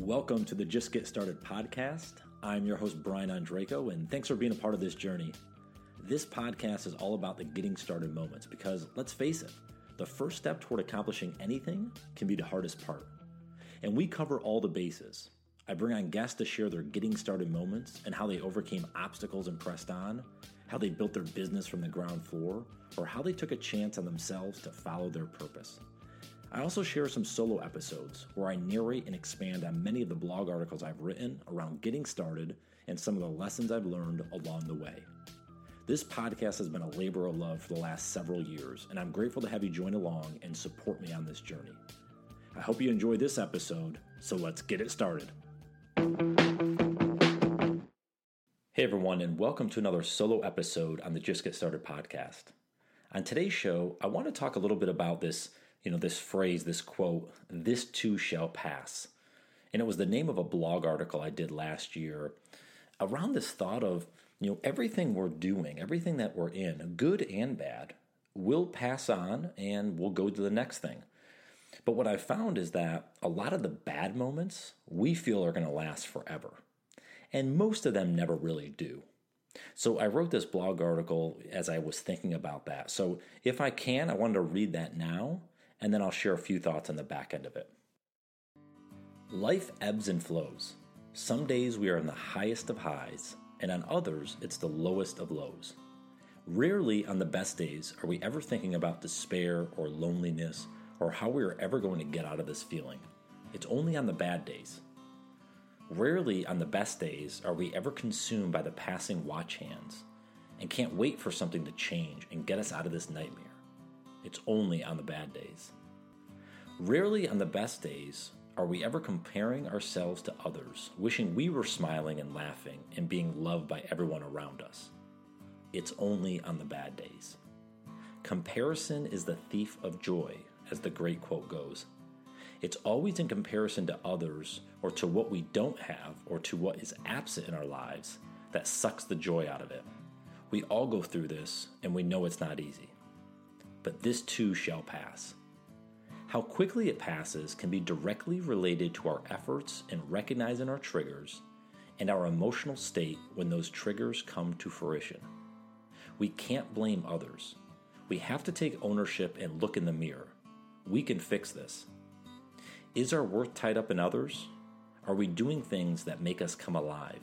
Welcome to the Just Get Started podcast. I'm your host, Brian Ondrako, and thanks for being a part of this journey. This podcast is all about the getting started moments because, let's face it, the first step toward accomplishing anything can be the hardest part. And we cover all the bases. I bring on guests to share their getting started moments and how they overcame obstacles and pressed on, how they built their business from the ground floor, or how they took a chance on themselves to follow their purpose. I also share some solo episodes where I narrate and expand on many of the blog articles I've written around getting started and some of the lessons I've learned along the way. This podcast has been a labor of love for the last several years, and I'm grateful to have you join along and support me on this journey. I hope you enjoy this episode, so let's get it started. Hey everyone, and welcome to another solo episode on the Just Get Started podcast. On today's show, I want to talk a little bit about this you know, this phrase, this quote, this too shall pass. And it was the name of a blog article I did last year around this thought of, you know, everything we're doing, everything that we're in, good and bad, will pass on and we'll go to the next thing. But what I've found is that a lot of the bad moments we feel are going to last forever. And most of them never really do. So I wrote this blog article as I was thinking about that. So if I can, I wanted to read that now and then I'll share a few thoughts on the back end of it. Life ebbs and flows. Some days we are in the highest of highs, and on others, it's the lowest of lows. Rarely on the best days are we ever thinking about despair or loneliness or how we are ever going to get out of this feeling. It's only on the bad days. Rarely on the best days are we ever consumed by the passing watch hands and can't wait for something to change and get us out of this nightmare. It's only on the bad days. Rarely on the best days are we ever comparing ourselves to others, wishing we were smiling and laughing and being loved by everyone around us. It's only on the bad days. Comparison is the thief of joy, as the great quote goes. It's always in comparison to others or to what we don't have or to what is absent in our lives that sucks the joy out of it. We all go through this and we know it's not easy but this too shall pass. How quickly it passes can be directly related to our efforts in recognizing our triggers and our emotional state when those triggers come to fruition. We can't blame others. We have to take ownership and look in the mirror. We can fix this. Is our worth tied up in others? Are we doing things that make us come alive?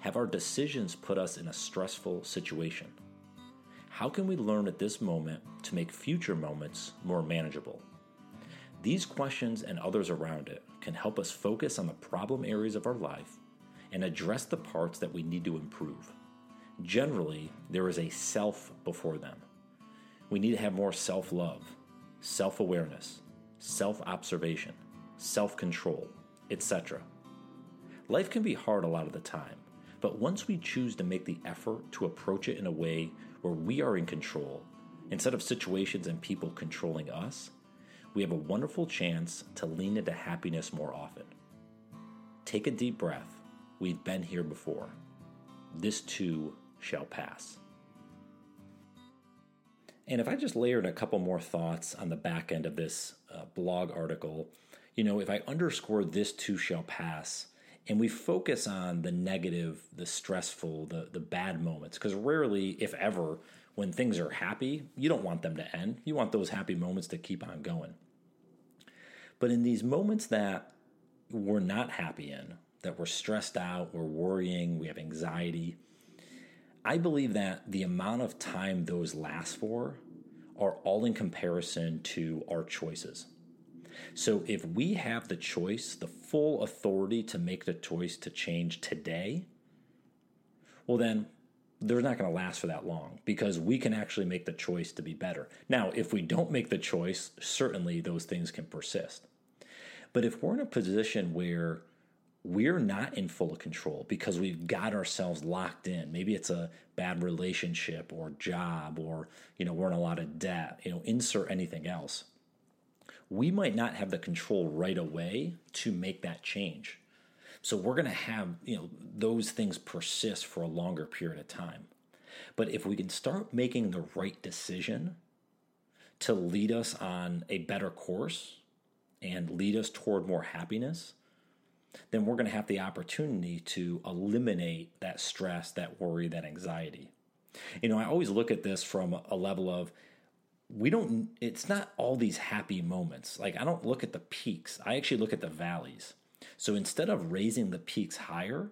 Have our decisions put us in a stressful situation? How can we learn at this moment to make future moments more manageable? These questions and others around it can help us focus on the problem areas of our life and address the parts that we need to improve. Generally, there is a self before them. We need to have more self love, self awareness, self observation, self control, etc. Life can be hard a lot of the time, but once we choose to make the effort to approach it in a way where we are in control, instead of situations and people controlling us, we have a wonderful chance to lean into happiness more often. Take a deep breath. We've been here before. This too shall pass. And if I just layered a couple more thoughts on the back end of this uh, blog article, you know, if I underscore this too shall pass, and we focus on the negative, the stressful, the the bad moments because rarely, if ever, when things are happy, you don't want them to end. You want those happy moments to keep on going. But in these moments that we're not happy in, that we're stressed out, we're worrying, we have anxiety, I believe that the amount of time those last for are all in comparison to our choices. So if we have the choice, the full authority to make the choice to change today, well, then they're not going to last for that long because we can actually make the choice to be better. Now, if we don't make the choice, certainly those things can persist. But if we're in a position where we're not in full control because we've got ourselves locked in, maybe it's a bad relationship or job or you know we're in a lot of debt, you know, insert anything else we might not have the control right away to make that change. So we're going to have, you know, those things persist for a longer period of time. But if we can start making the right decision to lead us on a better course and lead us toward more happiness, then we're going to have the opportunity to eliminate that stress, that worry, that anxiety. You know, I always look at this from a level of we don't, it's not all these happy moments. Like, I don't look at the peaks, I actually look at the valleys. So instead of raising the peaks higher,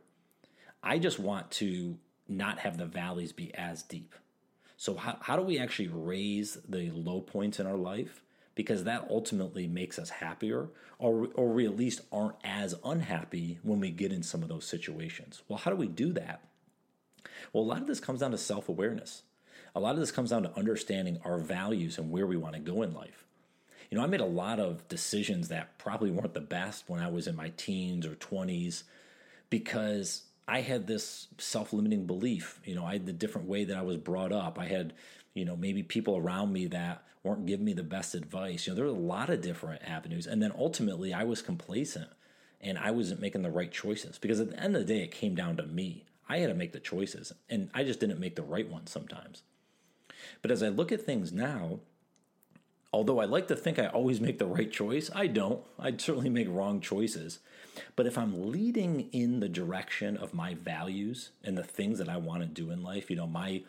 I just want to not have the valleys be as deep. So, how, how do we actually raise the low points in our life? Because that ultimately makes us happier, or, or we at least aren't as unhappy when we get in some of those situations. Well, how do we do that? Well, a lot of this comes down to self awareness. A lot of this comes down to understanding our values and where we want to go in life. You know, I made a lot of decisions that probably weren't the best when I was in my teens or 20s because I had this self limiting belief. You know, I had the different way that I was brought up. I had, you know, maybe people around me that weren't giving me the best advice. You know, there were a lot of different avenues. And then ultimately, I was complacent and I wasn't making the right choices because at the end of the day, it came down to me. I had to make the choices and I just didn't make the right ones sometimes. But as I look at things now, although I like to think I always make the right choice, I don't. I certainly make wrong choices. But if I'm leading in the direction of my values and the things that I want to do in life, you know, my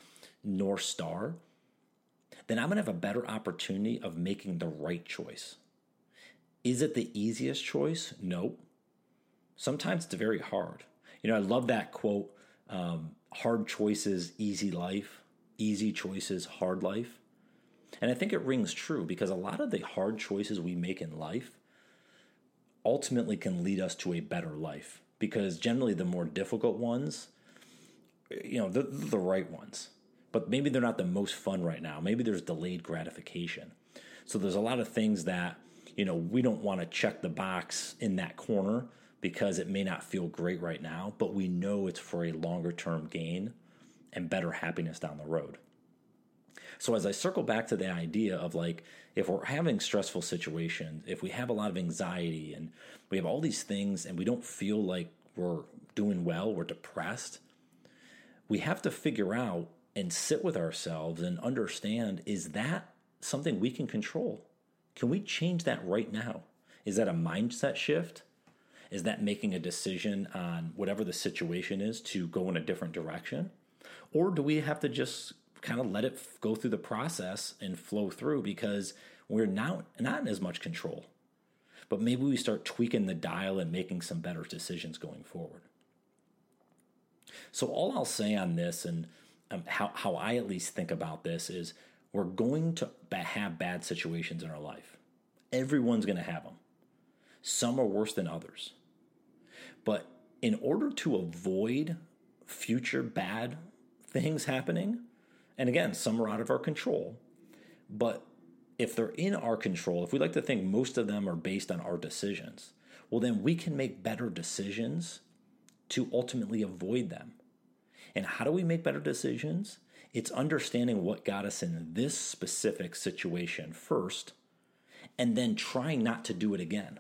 North Star, then I'm going to have a better opportunity of making the right choice. Is it the easiest choice? Nope. Sometimes it's very hard. You know, I love that quote um, hard choices, easy life, easy choices, hard life. And I think it rings true because a lot of the hard choices we make in life ultimately can lead us to a better life because generally the more difficult ones you know the right ones. But maybe they're not the most fun right now. Maybe there's delayed gratification. So there's a lot of things that you know we don't want to check the box in that corner because it may not feel great right now but we know it's for a longer term gain and better happiness down the road so as I circle back to the idea of like, if we're having stressful situations, if we have a lot of anxiety and we have all these things and we don't feel like we're doing well, we're depressed, we have to figure out and sit with ourselves and understand is that something we can control? Can we change that right now? Is that a mindset shift? Is that making a decision on whatever the situation is to go in a different direction? Or do we have to just kind of let it go through the process and flow through because we're now not in as much control. But maybe we start tweaking the dial and making some better decisions going forward. So, all I'll say on this and um, how, how I at least think about this is we're going to have bad situations in our life. Everyone's going to have them. Some are worse than others. But in order to avoid future bad things happening, and again, some are out of our control. But if they're in our control, if we like to think most of them are based on our decisions, well, then we can make better decisions to ultimately avoid them. And how do we make better decisions? It's understanding what got us in this specific situation first, and then trying not to do it again.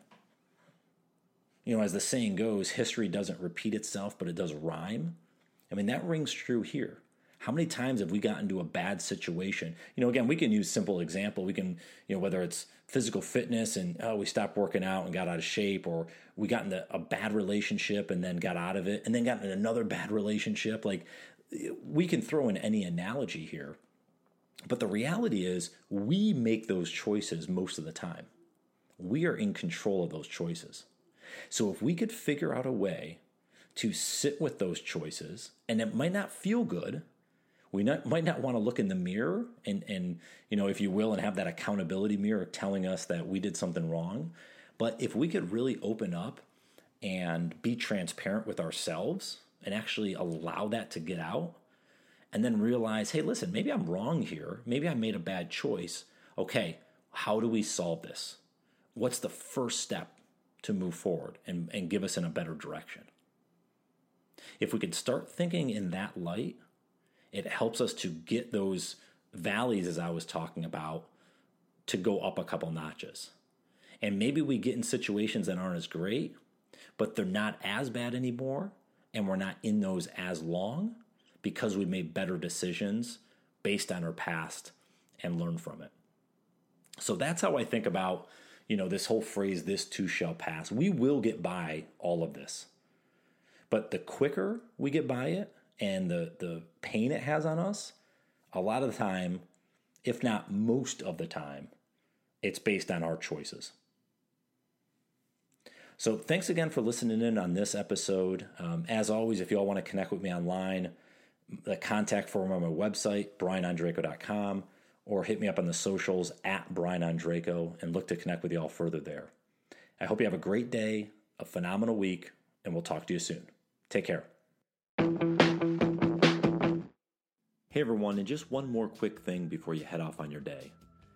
You know, as the saying goes, history doesn't repeat itself, but it does rhyme. I mean, that rings true here. How many times have we gotten into a bad situation? You know, again, we can use simple example. We can, you know, whether it's physical fitness and oh, we stopped working out and got out of shape, or we got into a bad relationship and then got out of it, and then got in another bad relationship. Like we can throw in any analogy here. But the reality is, we make those choices most of the time. We are in control of those choices. So if we could figure out a way to sit with those choices, and it might not feel good, we not, might not want to look in the mirror and, and, you know, if you will, and have that accountability mirror telling us that we did something wrong. But if we could really open up and be transparent with ourselves and actually allow that to get out, and then realize, hey, listen, maybe I'm wrong here. Maybe I made a bad choice. Okay, how do we solve this? What's the first step to move forward and, and give us in a better direction? If we could start thinking in that light, it helps us to get those valleys, as I was talking about, to go up a couple notches. And maybe we get in situations that aren't as great, but they're not as bad anymore, and we're not in those as long because we made better decisions based on our past and learn from it. So that's how I think about, you know, this whole phrase, this too shall pass. We will get by all of this. But the quicker we get by it and the, the pain it has on us, a lot of the time, if not most of the time, it's based on our choices. So, thanks again for listening in on this episode. Um, as always, if you all want to connect with me online, the contact form on my website, brianondrako.com, or hit me up on the socials at brianondrako and look to connect with you all further there. I hope you have a great day, a phenomenal week, and we'll talk to you soon. Take care. Hey everyone, and just one more quick thing before you head off on your day.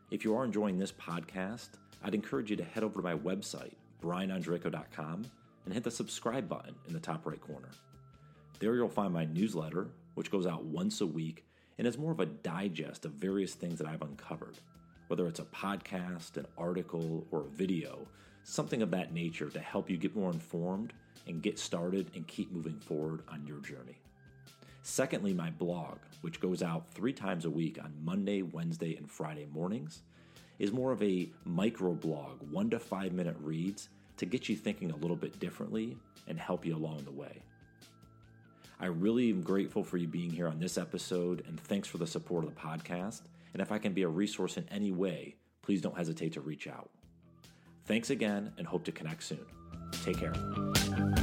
If you are enjoying this podcast, I'd encourage you to head over to my website, brianondrako.com, and hit the subscribe button in the top right corner. There you'll find my newsletter, which goes out once a week and is more of a digest of various things that I've uncovered, whether it's a podcast, an article, or a video, something of that nature to help you get more informed and get started and keep moving forward on your journey. Secondly, my blog, which goes out three times a week on Monday, Wednesday, and Friday mornings, is more of a micro blog, one to five minute reads to get you thinking a little bit differently and help you along the way. I really am grateful for you being here on this episode, and thanks for the support of the podcast. And if I can be a resource in any way, please don't hesitate to reach out. Thanks again and hope to connect soon. Take care.